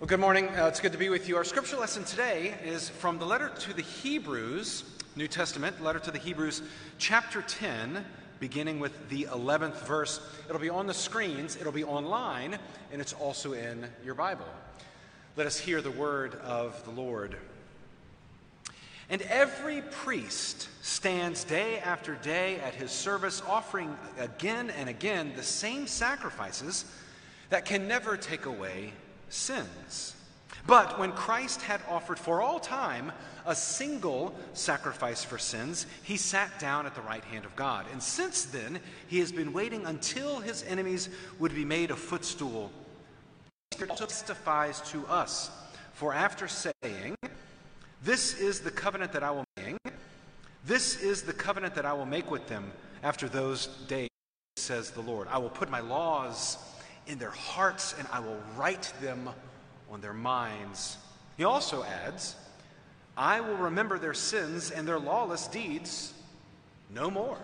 Well, good morning. Uh, it's good to be with you. Our scripture lesson today is from the letter to the Hebrews, New Testament, letter to the Hebrews, chapter 10, beginning with the 11th verse. It'll be on the screens, it'll be online, and it's also in your Bible. Let us hear the word of the Lord. And every priest stands day after day at his service, offering again and again the same sacrifices that can never take away sins. But when Christ had offered for all time a single sacrifice for sins, he sat down at the right hand of God. And since then, he has been waiting until his enemies would be made a footstool. He testifies to us. For after saying, This is the covenant that I will make, this is the covenant that I will make with them after those days, says the Lord. I will put my laws in their hearts, and I will write them on their minds. He also adds, I will remember their sins and their lawless deeds no more.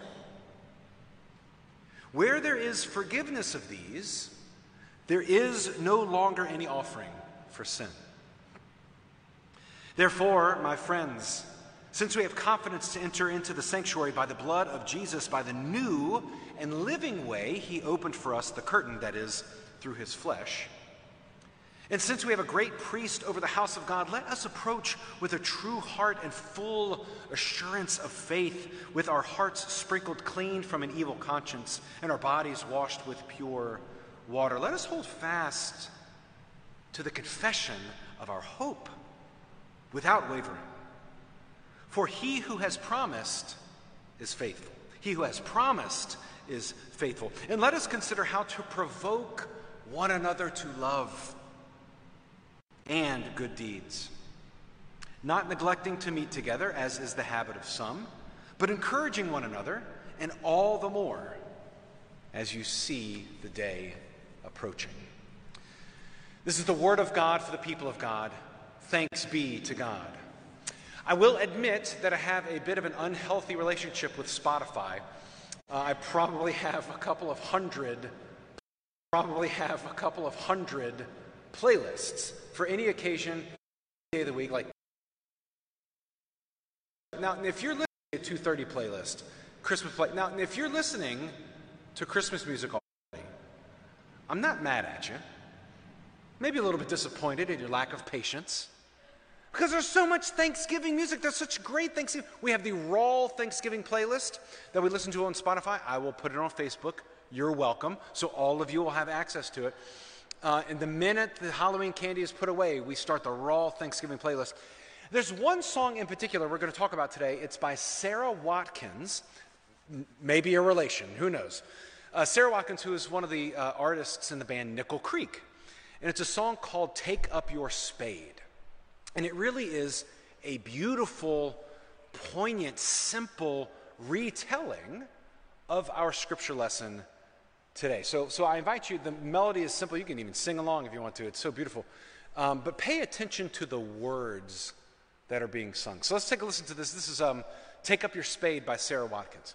Where there is forgiveness of these, there is no longer any offering for sin. Therefore, my friends, since we have confidence to enter into the sanctuary by the blood of Jesus, by the new and living way he opened for us the curtain, that is, through his flesh. And since we have a great priest over the house of God, let us approach with a true heart and full assurance of faith, with our hearts sprinkled clean from an evil conscience and our bodies washed with pure water. Let us hold fast to the confession of our hope without wavering. For he who has promised is faithful. He who has promised is faithful. And let us consider how to provoke one another to love and good deeds, not neglecting to meet together, as is the habit of some, but encouraging one another, and all the more as you see the day approaching. This is the word of God for the people of God. Thanks be to God. I will admit that I have a bit of an unhealthy relationship with Spotify. Uh, I probably have a couple of hundred, probably have a couple of hundred playlists for any occasion, day of the week. Like now, if you're listening to a 2:30 playlist, Christmas play. Now, if you're listening to Christmas music already, I'm not mad at you. Maybe a little bit disappointed at your lack of patience. Because there's so much Thanksgiving music. There's such great Thanksgiving. We have the Raw Thanksgiving playlist that we listen to on Spotify. I will put it on Facebook. You're welcome. So all of you will have access to it. Uh, and the minute the Halloween candy is put away, we start the Raw Thanksgiving playlist. There's one song in particular we're going to talk about today. It's by Sara Watkins, maybe a relation, who knows. Uh, Sara Watkins, who is one of the uh, artists in the band Nickel Creek. And it's a song called Take Up Your Spade. And it really is a beautiful, poignant, simple retelling of our scripture lesson today. So, so I invite you, the melody is simple. You can even sing along if you want to, it's so beautiful. Um, but pay attention to the words that are being sung. So let's take a listen to this. This is um, Take Up Your Spade by Sara Watkins.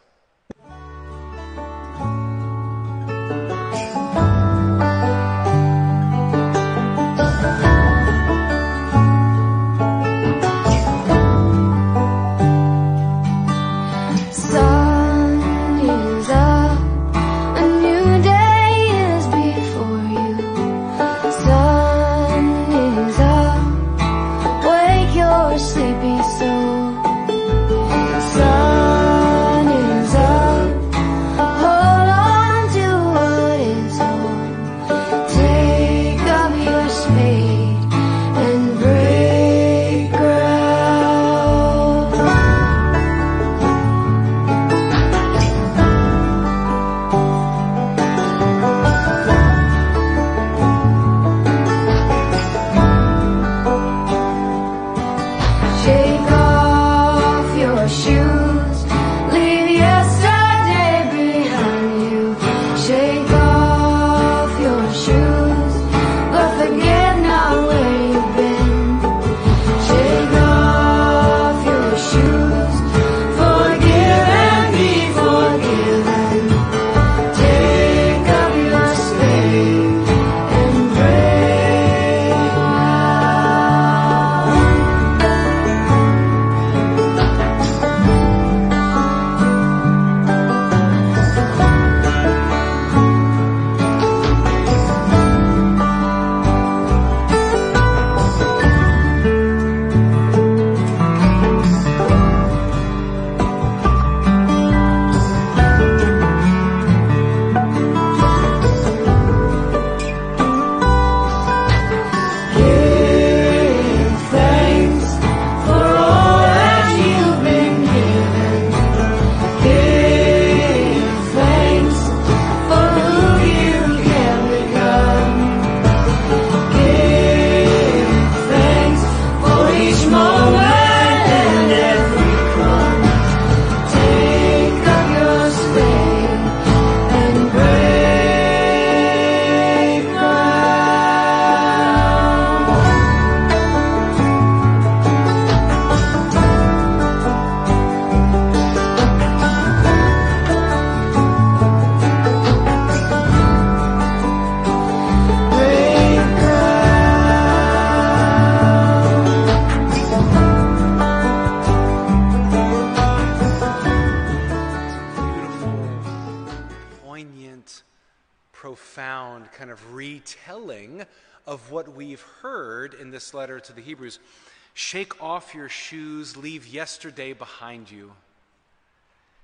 Off your shoes, leave yesterday behind you.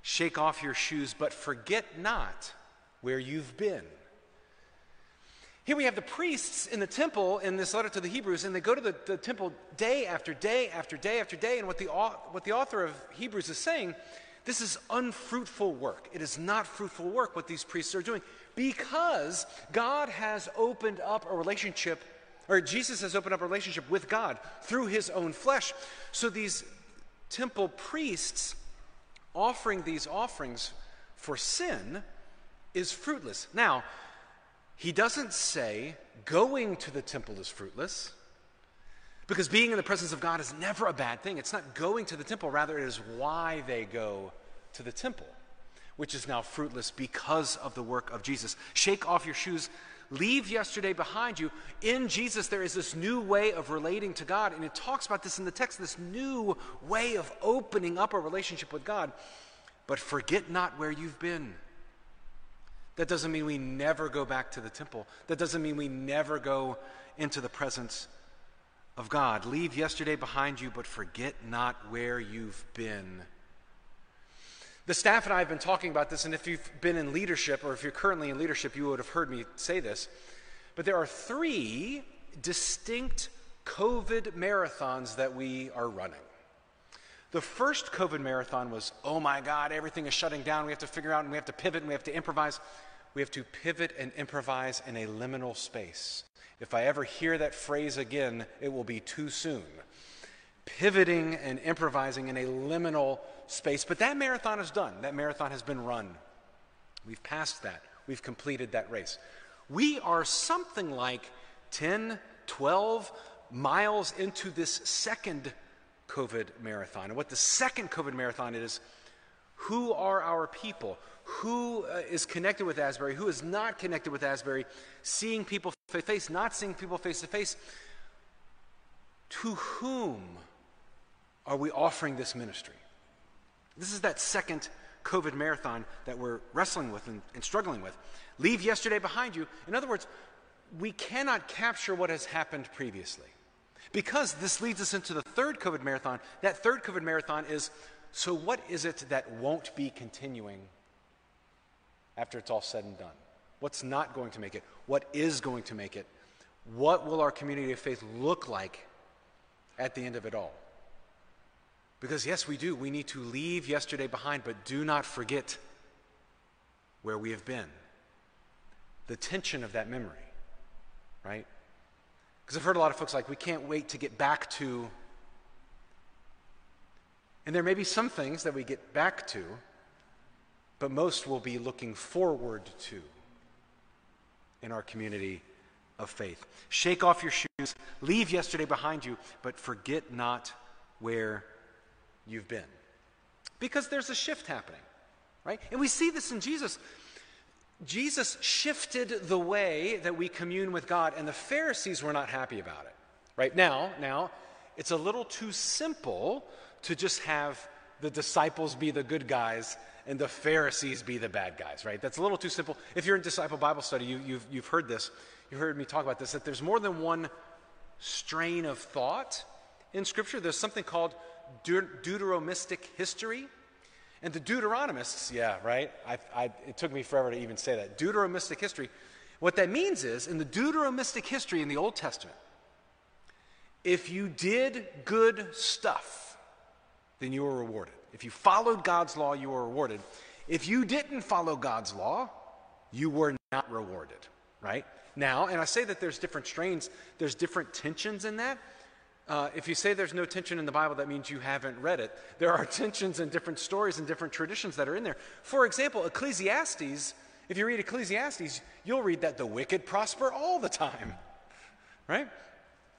Shake off your shoes, but forget not where you've been. Here we have the priests in the temple in this letter to the Hebrews, and they go to the, the temple day after day after day after day. And what the, what the author of Hebrews is saying, this is unfruitful work. It is not fruitful work what these priests are doing because God has opened up a relationship, or Jesus has opened up a relationship with God through his own flesh. So these temple priests offering these offerings for sin is fruitless. Now, he doesn't say going to the temple is fruitless. Because being in the presence of God is never a bad thing. It's not going to the temple, rather, it is why they go to the temple, which is now fruitless because of the work of Jesus. Shake off your shoes, leave yesterday behind you. In Jesus, there is this new way of relating to God, and it talks about this in the text this new way of opening up a relationship with God. But forget not where you've been. That doesn't mean we never go back to the temple. That doesn't mean we never go into the presence of God. Leave yesterday behind you, but forget not where you've been. The staff and I have been talking about this, and if you've been in leadership or if you're currently in leadership, you would have heard me say this. But there are three distinct COVID marathons that we are running. The first COVID marathon was, oh my God, everything is shutting down. We have to figure out and we have to pivot and we have to improvise. We have to pivot and improvise in a liminal space. If I ever hear that phrase again, it will be too soon. Pivoting and improvising in a liminal space. But that marathon is done. That marathon has been run. We've passed that. We've completed that race. We are something like 10, 12 miles into this second COVID marathon. And what the second COVID marathon is who are our people? Who uh, is connected with Asbury? Who is not connected with Asbury? Seeing people face to face, not seeing people face to face. To whom are we offering this ministry? This is that second COVID marathon that we're wrestling with and, and struggling with. Leave yesterday behind you. In other words, we cannot capture what has happened previously. Because this leads us into the third COVID marathon. That third COVID marathon is so, what is it that won't be continuing after it's all said and done? What's not going to make it? What is going to make it? What will our community of faith look like at the end of it all? Because, yes, we do. We need to leave yesterday behind, but do not forget where we have been. The tension of that memory, right? Because I've heard a lot of folks like, we can't wait to get back to. And there may be some things that we get back to, but most will be looking forward to in our community of faith. Shake off your shoes, leave yesterday behind you, but forget not where you've been. Because there's a shift happening, right? And we see this in Jesus. Jesus shifted the way that we commune with God, and the Pharisees were not happy about it. Right now, now, it's a little too simple to just have the disciples be the good guys and the Pharisees be the bad guys, right? That's a little too simple. If you're in disciple Bible study, you, have you've, you've heard this. You've heard me talk about this, that there's more than one strain of thought in Scripture. There's something called Deut- Deuteromistic history. And the Deuteronomists, yeah, right? I, I, it took me forever to even say that. Deuteromistic history. What that means is, in the Deuteromistic history in the Old Testament, if you did good stuff, then you were rewarded. If you followed God's law, you were rewarded. If you didn't follow God's law, you were not rewarded, right? Now, and I say that there's different strains, there's different tensions in that. Uh, if you say there's no tension in the Bible, that means you haven't read it. There are tensions in different stories and different traditions that are in there. For example, Ecclesiastes, if you read Ecclesiastes, you'll read that the wicked prosper all the time, right?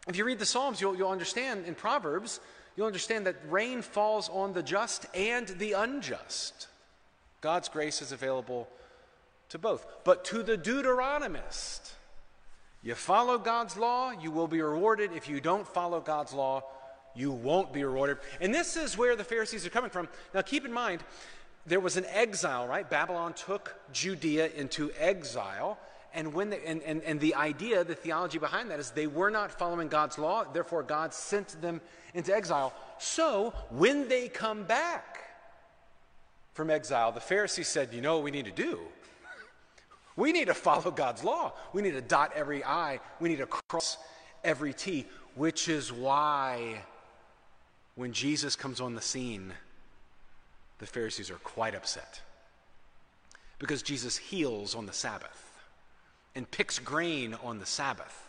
If you read the Psalms, you'll, you'll understand in Proverbs, you'll understand that rain falls on the just and the unjust. God's grace is available to both. But to the Deuteronomist, you follow God's law, you will be rewarded. If you don't follow God's law, you won't be rewarded. And this is where the Pharisees are coming from. Now, keep in mind, there was an exile, right? Babylon took Judea into exile, And, when they, and, and, and the idea, the theology behind that is they were not following God's law, therefore, God sent them into exile. So, when they come back from exile, the Pharisees said, You know what we need to do? We need to follow God's law. We need to dot every I, we need to cross every T, which is why when Jesus comes on the scene, the Pharisees are quite upset. Because Jesus heals on the Sabbath and picks grain on the Sabbath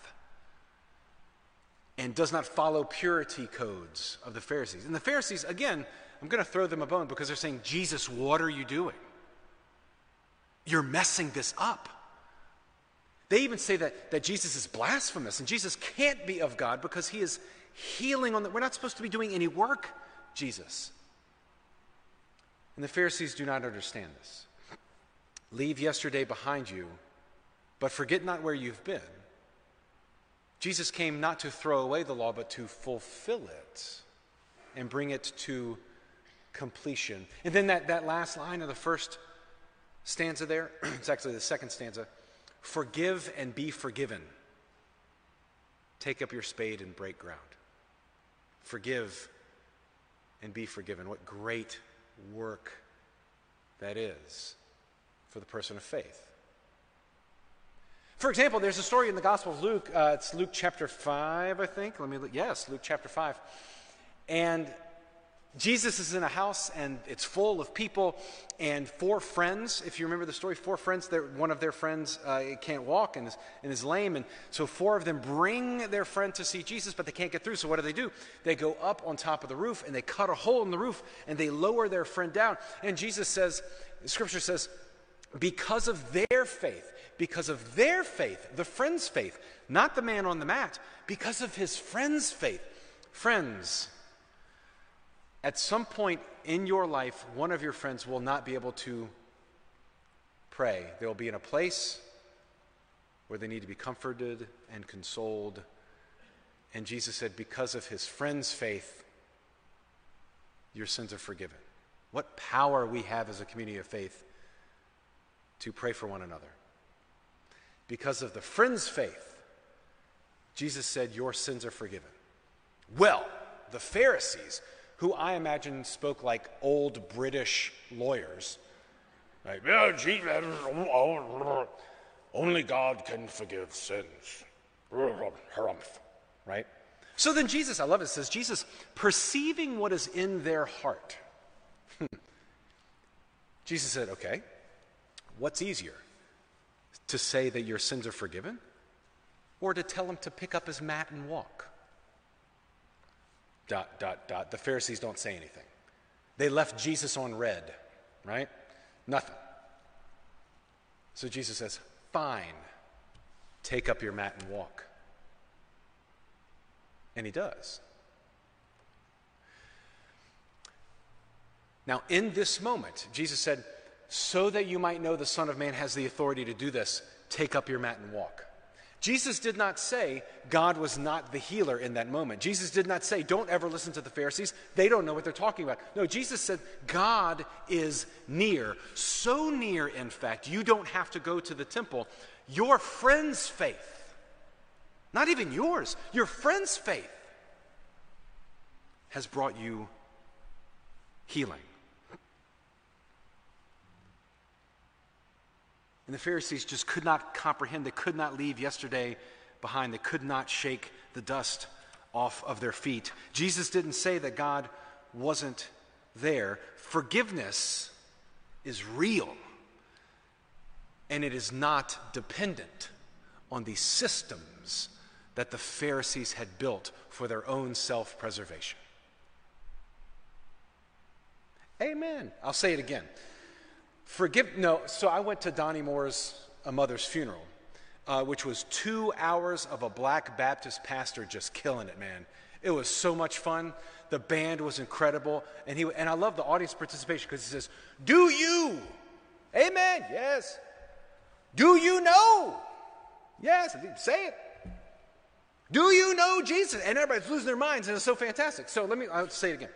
and does not follow purity codes of the Pharisees. And the Pharisees, again, I'm going to throw them a bone because they're saying, Jesus, what are you doing? You're messing this up. They even say that, that Jesus is blasphemous and Jesus can't be of God because he is healing on the. We're not supposed to be doing any work, Jesus. And the Pharisees do not understand this. Leave yesterday behind you, but forget not where you've been. Jesus came not to throw away the law, but to fulfill it and bring it to completion. And then that, that last line of the first stanza there, it's actually the second stanza forgive and be forgiven. Take up your spade and break ground. Forgive and be forgiven. What great work that is for the person of faith. For example, there's a story in the Gospel of Luke. Uh, it's Luke chapter 5, I think. Let me look. Yes, Luke chapter 5. And Jesus is in a house and it's full of people and four friends. If you remember the story, four friends, one of their friends uh, can't walk and is, and is lame. And so four of them bring their friend to see Jesus, but they can't get through. So what do they do? They go up on top of the roof and they cut a hole in the roof and they lower their friend down. And Jesus says, Scripture says, because of their faith, because of their faith, the friend's faith, not the man on the mat, because of his friend's faith. Friends, at some point in your life, one of your friends will not be able to pray. They will be in a place where they need to be comforted and consoled. And Jesus said, because of his friend's faith, your sins are forgiven. What power we have as a community of faith to pray for one another. Because of the friend's faith, Jesus said, Your sins are forgiven. Well, the Pharisees, who I imagine spoke like old British lawyers. Like, oh, only God can forgive sins. Right? So then Jesus, I love it, says, Jesus, perceiving what is in their heart. Jesus said, okay, what's easier? To say that your sins are forgiven? Or to tell him to pick up his mat and walk? Dot, dot, dot. The Pharisees don't say anything. They left Jesus on red, right? Nothing. So Jesus says, Fine, take up your mat and walk. And he does. Now, in this moment, Jesus said, So that you might know the Son of Man has the authority to do this, take up your mat and walk. Jesus did not say God was not the healer in that moment. Jesus did not say, don't ever listen to the Pharisees. They don't know what they're talking about. No, Jesus said, God is near. So near, in fact, you don't have to go to the temple. Your friend's faith, not even yours, your friend's faith has brought you healing. And the Pharisees just could not comprehend. They could not leave yesterday behind. They could not shake the dust off of their feet. Jesus didn't say that God wasn't there. Forgiveness is real, and it is not dependent on the systems that the Pharisees had built for their own self preservation. Amen. I'll say it again. Forgive, no, so I went to Donnie Moore's a mother's funeral, uh, which was two hours of a black Baptist pastor just killing it, man. It was so much fun. The band was incredible. And, he, and I love the audience participation because he says, Do you? Amen. Yes. Do you know? Yes. Say it. Do you know Jesus? And everybody's losing their minds, and it's so fantastic. So let me I'll say it again.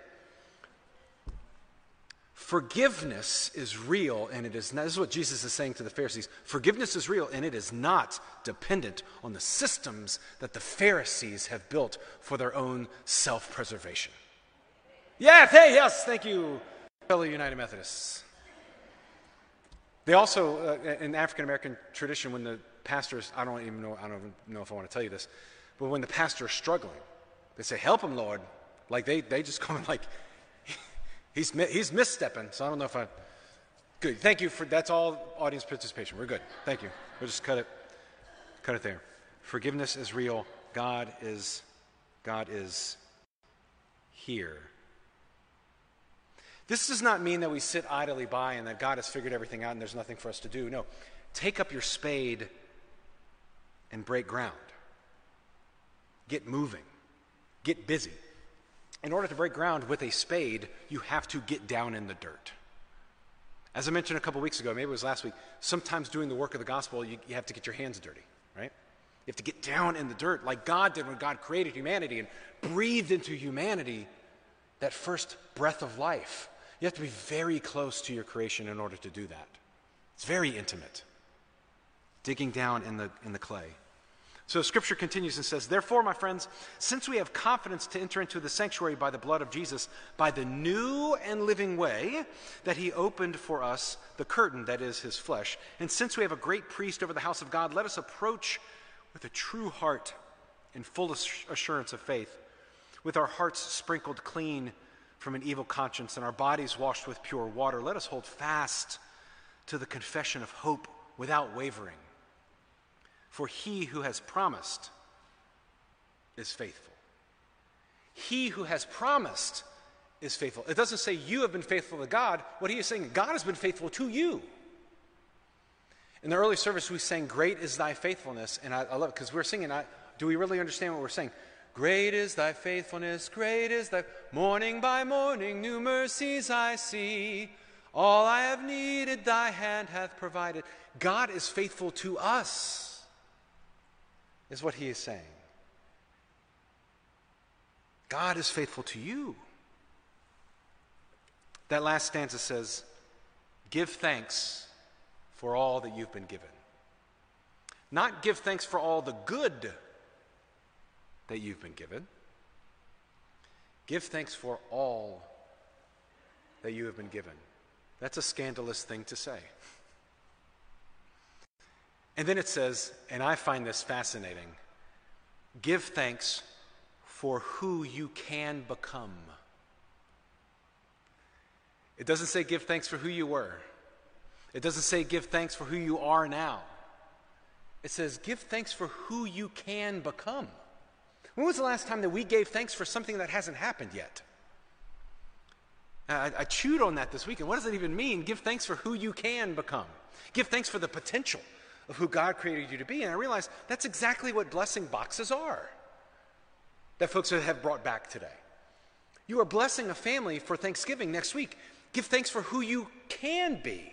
Forgiveness is real, and it is not, this is what Jesus is saying to the Pharisees. Forgiveness is real, and it is not dependent on the systems that the Pharisees have built for their own self preservation. Yeah, hey, yes, thank you, fellow United Methodists. They also, uh, in African American tradition, when the pastors, I don't even know, I don't even know if I want to tell you this, but when the pastor is struggling, they say, Help him, Lord. Like they, they just come like, He's, he's misstepping, so I don't know if I. Good. Thank you for that's all audience participation. We're good. Thank you. We'll just cut it, cut it there. Forgiveness is real. God is, God is here. This does not mean that we sit idly by and that God has figured everything out and there's nothing for us to do. No. Take up your spade and break ground. Get moving. Get busy in order to break ground with a spade, you have to get down in the dirt. As I mentioned a couple weeks ago, maybe it was last week, sometimes doing the work of the gospel, you, you have to get your hands dirty, right? You have to get down in the dirt like God did when God created humanity and breathed into humanity that first breath of life. You have to be very close to your creation in order to do that. It's very intimate. Digging down in the, in the clay. So scripture continues and says, Therefore, my friends, since we have confidence to enter into the sanctuary by the blood of Jesus, by the new and living way that he opened for us, the curtain that is his flesh, and since we have a great priest over the house of God, let us approach with a true heart and full assurance of faith, with our hearts sprinkled clean from an evil conscience and our bodies washed with pure water. Let us hold fast to the confession of hope without wavering. For he who has promised is faithful. He who has promised is faithful. It doesn't say you have been faithful to God. What he is saying, God has been faithful to you. In the early service, we sang, Great is thy faithfulness. And I, I love it because we're singing, I, do we really understand what we're saying? Great is thy faithfulness, great is thy morning by morning, new mercies I see. All I have needed, thy hand hath provided. God is faithful to us is what he is saying. God is faithful to you. That last stanza says, Give thanks for all that you've been given. Not give thanks for all the good that you've been given. Give thanks for all that you have been given. That's a scandalous thing to say. And then it says, and I find this fascinating give thanks for who you can become. It doesn't say give thanks for who you were, it doesn't say give thanks for who you are now. It says give thanks for who you can become. When was the last time that we gave thanks for something that hasn't happened yet? I, I chewed on that this weekend. What does it even mean? Give thanks for who you can become. Give thanks for the potential of who God created you to be. And I realized that's exactly what blessing boxes are that folks have brought back today. You are blessing a family for Thanksgiving next week. Give thanks for who you can be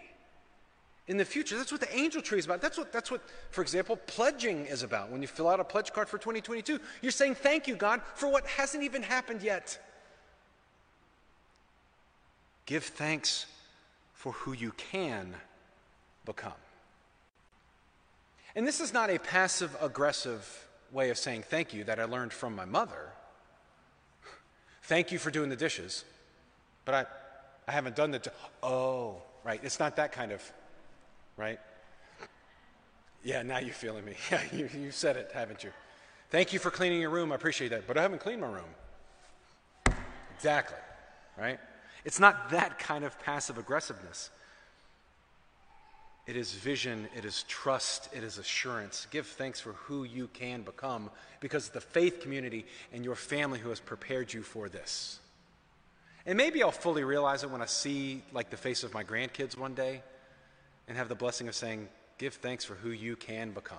in the future. That's what the angel tree is about. That's what, that's what, for example, pledging is about. When you fill out a pledge card for 2022, you're saying, Thank you, God, for what hasn't even happened yet. Give thanks for who you can become. And this is not a passive aggressive way of saying thank you that I learned from my mother. Thank you for doing the dishes, but I, I haven't done the. oh, right. It's not that kind of, right? Yeah, now you're feeling me. Yeah, you, you said it, haven't you? Thank you for cleaning your room. I appreciate that, but I haven't cleaned my room. Exactly, right? It's not that kind of passive aggressiveness. It is vision, it is trust, it is assurance. Give thanks for who you can become because the faith community and your family who has prepared you for this. And maybe I'll fully realize it when I see like the face of my grandkids one day and have the blessing of saying, give thanks for who you can become.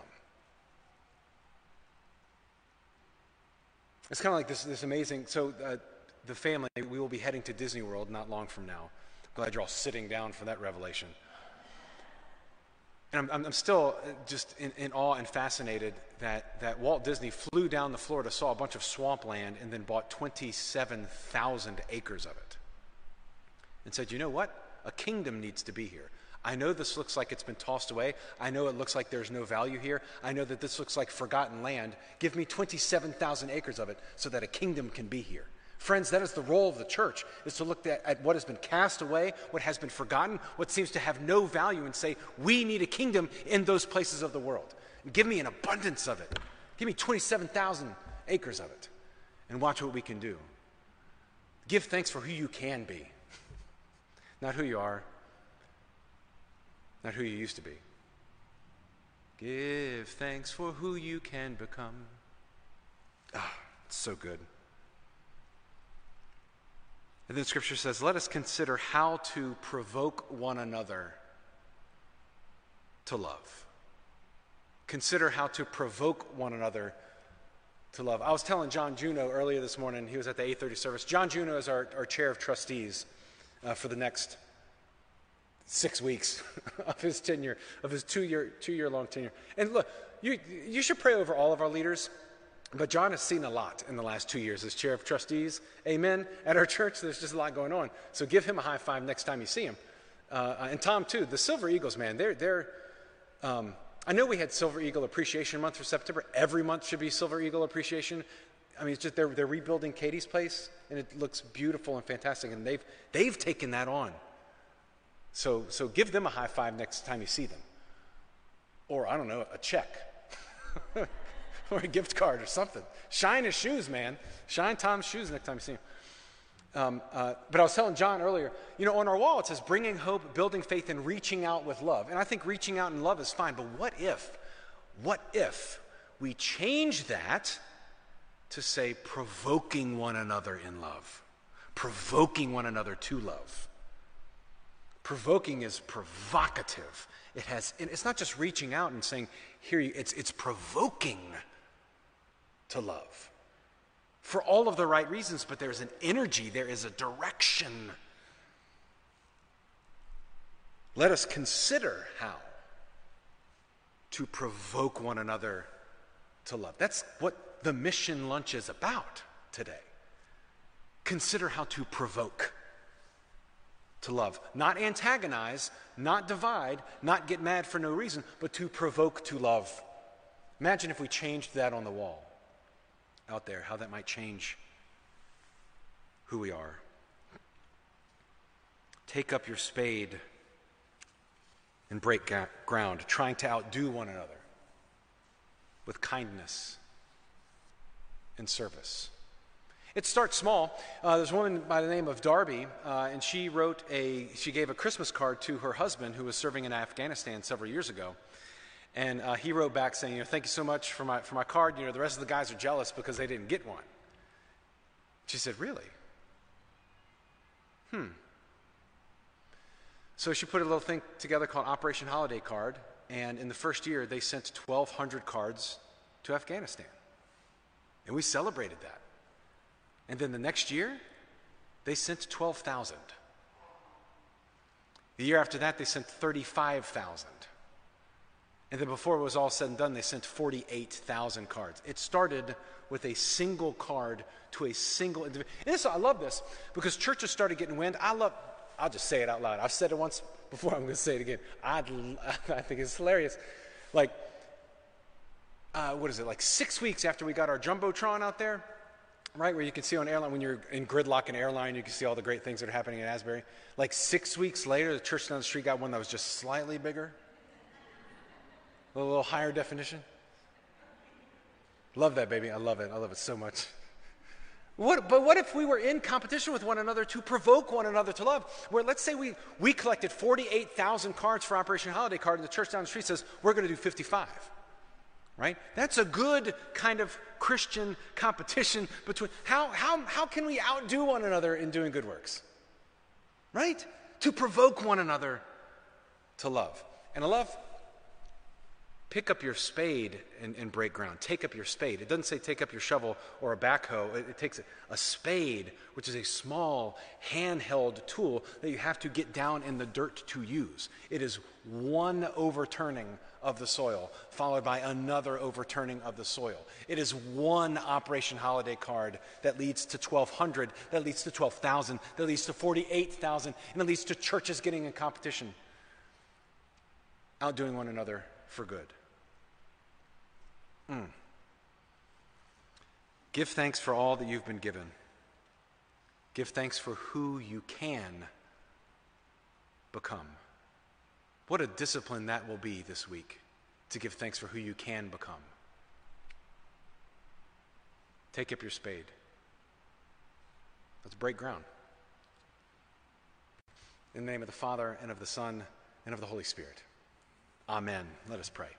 It's kind of like this, this amazing. So, uh, the family, we will be heading to Disney World not long from now. Glad you're all sitting down for that revelation. And I'm, I'm still uh, just in, in, awe and fascinated that, that Walt Disney flew down to Florida, saw a bunch of swampland, and then bought 27,000 acres of it. And said, you know what? A kingdom needs to be here. I know this looks like it's been tossed away. I know it looks like there's no value here. I know that this looks like forgotten land. Give me 27,000 acres of it so that a kingdom can be here. Friends, that is the role of the church, is to look at, at, what has been cast away, what has been forgotten, what seems to have no value, and say, we need a kingdom in those places of the world. And give me an abundance of it. Give me 27,000 acres of it. And watch what we can do. Give thanks for who you can be, not who you are, not who you used to be. Give thanks for who you can become. Ah, it's so good. And then scripture says, let us consider how to provoke one another to love. Consider how to provoke one another to love. I was telling John Juno earlier this morning, he was at the 830 service. John Juno is our, our chair of trustees uh, for the next six weeks of his tenure, of his two year, two year long tenure. And look, you, you should pray over all of our leaders. But John has seen a lot in the last two years as chair of trustees. Amen. At our church, there's just a lot going on. So give him a high five next time you see him. Uh, and Tom, too. The Silver Eagles, man, they're, they're um, I know we had Silver Eagle Appreciation Month for September. Every month should be Silver Eagle Appreciation. I mean, it's just they're, they're rebuilding Katie's place, and it looks beautiful and fantastic. And they've, they've taken that on. So, so give them a high five next time you see them. Or, I don't know, a check. or a gift card or something. Shine his shoes, man. Shine Tom's shoes next time you see him. Um, uh, but I was telling John earlier, you know, on our wall it says bringing hope, building faith, and reaching out with love. And I think reaching out in love is fine, but what if, what if we change that to say provoking one another in love? Provoking one another to love. Provoking is provocative. It has, it's not just reaching out and saying, here, you, it's, it's provoking to love for all of the right reasons, but there's an energy, there is a direction. Let us consider how to provoke one another to love. That's what the mission lunch is about today. Consider how to provoke to love. Not antagonize, not divide, not get mad for no reason, but to provoke to love. Imagine if we changed that on the wall out there, how that might change who we are. Take up your spade and break ga- ground, trying to outdo one another with kindness and service. It starts small. Uh, there's a woman by the name of Darby, uh, and she wrote a, she gave a Christmas card to her husband who was serving in Afghanistan several years ago. And uh, he wrote back saying, you know, thank you so much for my, for my card. You know, the rest of the guys are jealous because they didn't get one. She said, really? Hmm. So she put a little thing together called Operation Holiday Card. And in the first year, they sent 1,200 cards to Afghanistan. And we celebrated that. And then the next year, they sent 12,000. The year after that, they sent 35,000. And then before it was all said and done, they sent 48,000 cards. It started with a single card to a single individual. And this, I love this because churches started getting wind. I love, I'll just say it out loud. I've said it once before, I'm going to say it again. I, I think it's hilarious. Like, uh, what is it, like six weeks after we got our Jumbotron out there, right, where you can see on airline, when you're in gridlock and airline, you can see all the great things that are happening in Asbury. Like six weeks later, the church down the street got one that was just slightly bigger a little higher definition. Love that, baby. I love it. I love it so much. What, but what if we were in competition with one another to provoke one another to love? Where let's say we, we collected 48,000 cards for Operation Holiday Card, and the church down the street says, we're going to do 55. Right? That's a good kind of Christian competition between. How, how, how can we outdo one another in doing good works? Right? To provoke one another to love. And I love pick up your spade and, and, break ground. Take up your spade. It doesn't say take up your shovel or a backhoe. It, it takes a, a, spade, which is a small handheld tool that you have to get down in the dirt to use. It is one overturning of the soil, followed by another overturning of the soil. It is one Operation Holiday card that leads to 1,200, that leads to 12,000, that leads to 48,000, and it leads to churches getting in competition, outdoing one another for good. Mm. Give thanks for all that you've been given. Give thanks for who you can become. What a discipline that will be this week to give thanks for who you can become. Take up your spade. Let's break ground. In the name of the Father, and of the Son, and of the Holy Spirit. Amen. Let us pray.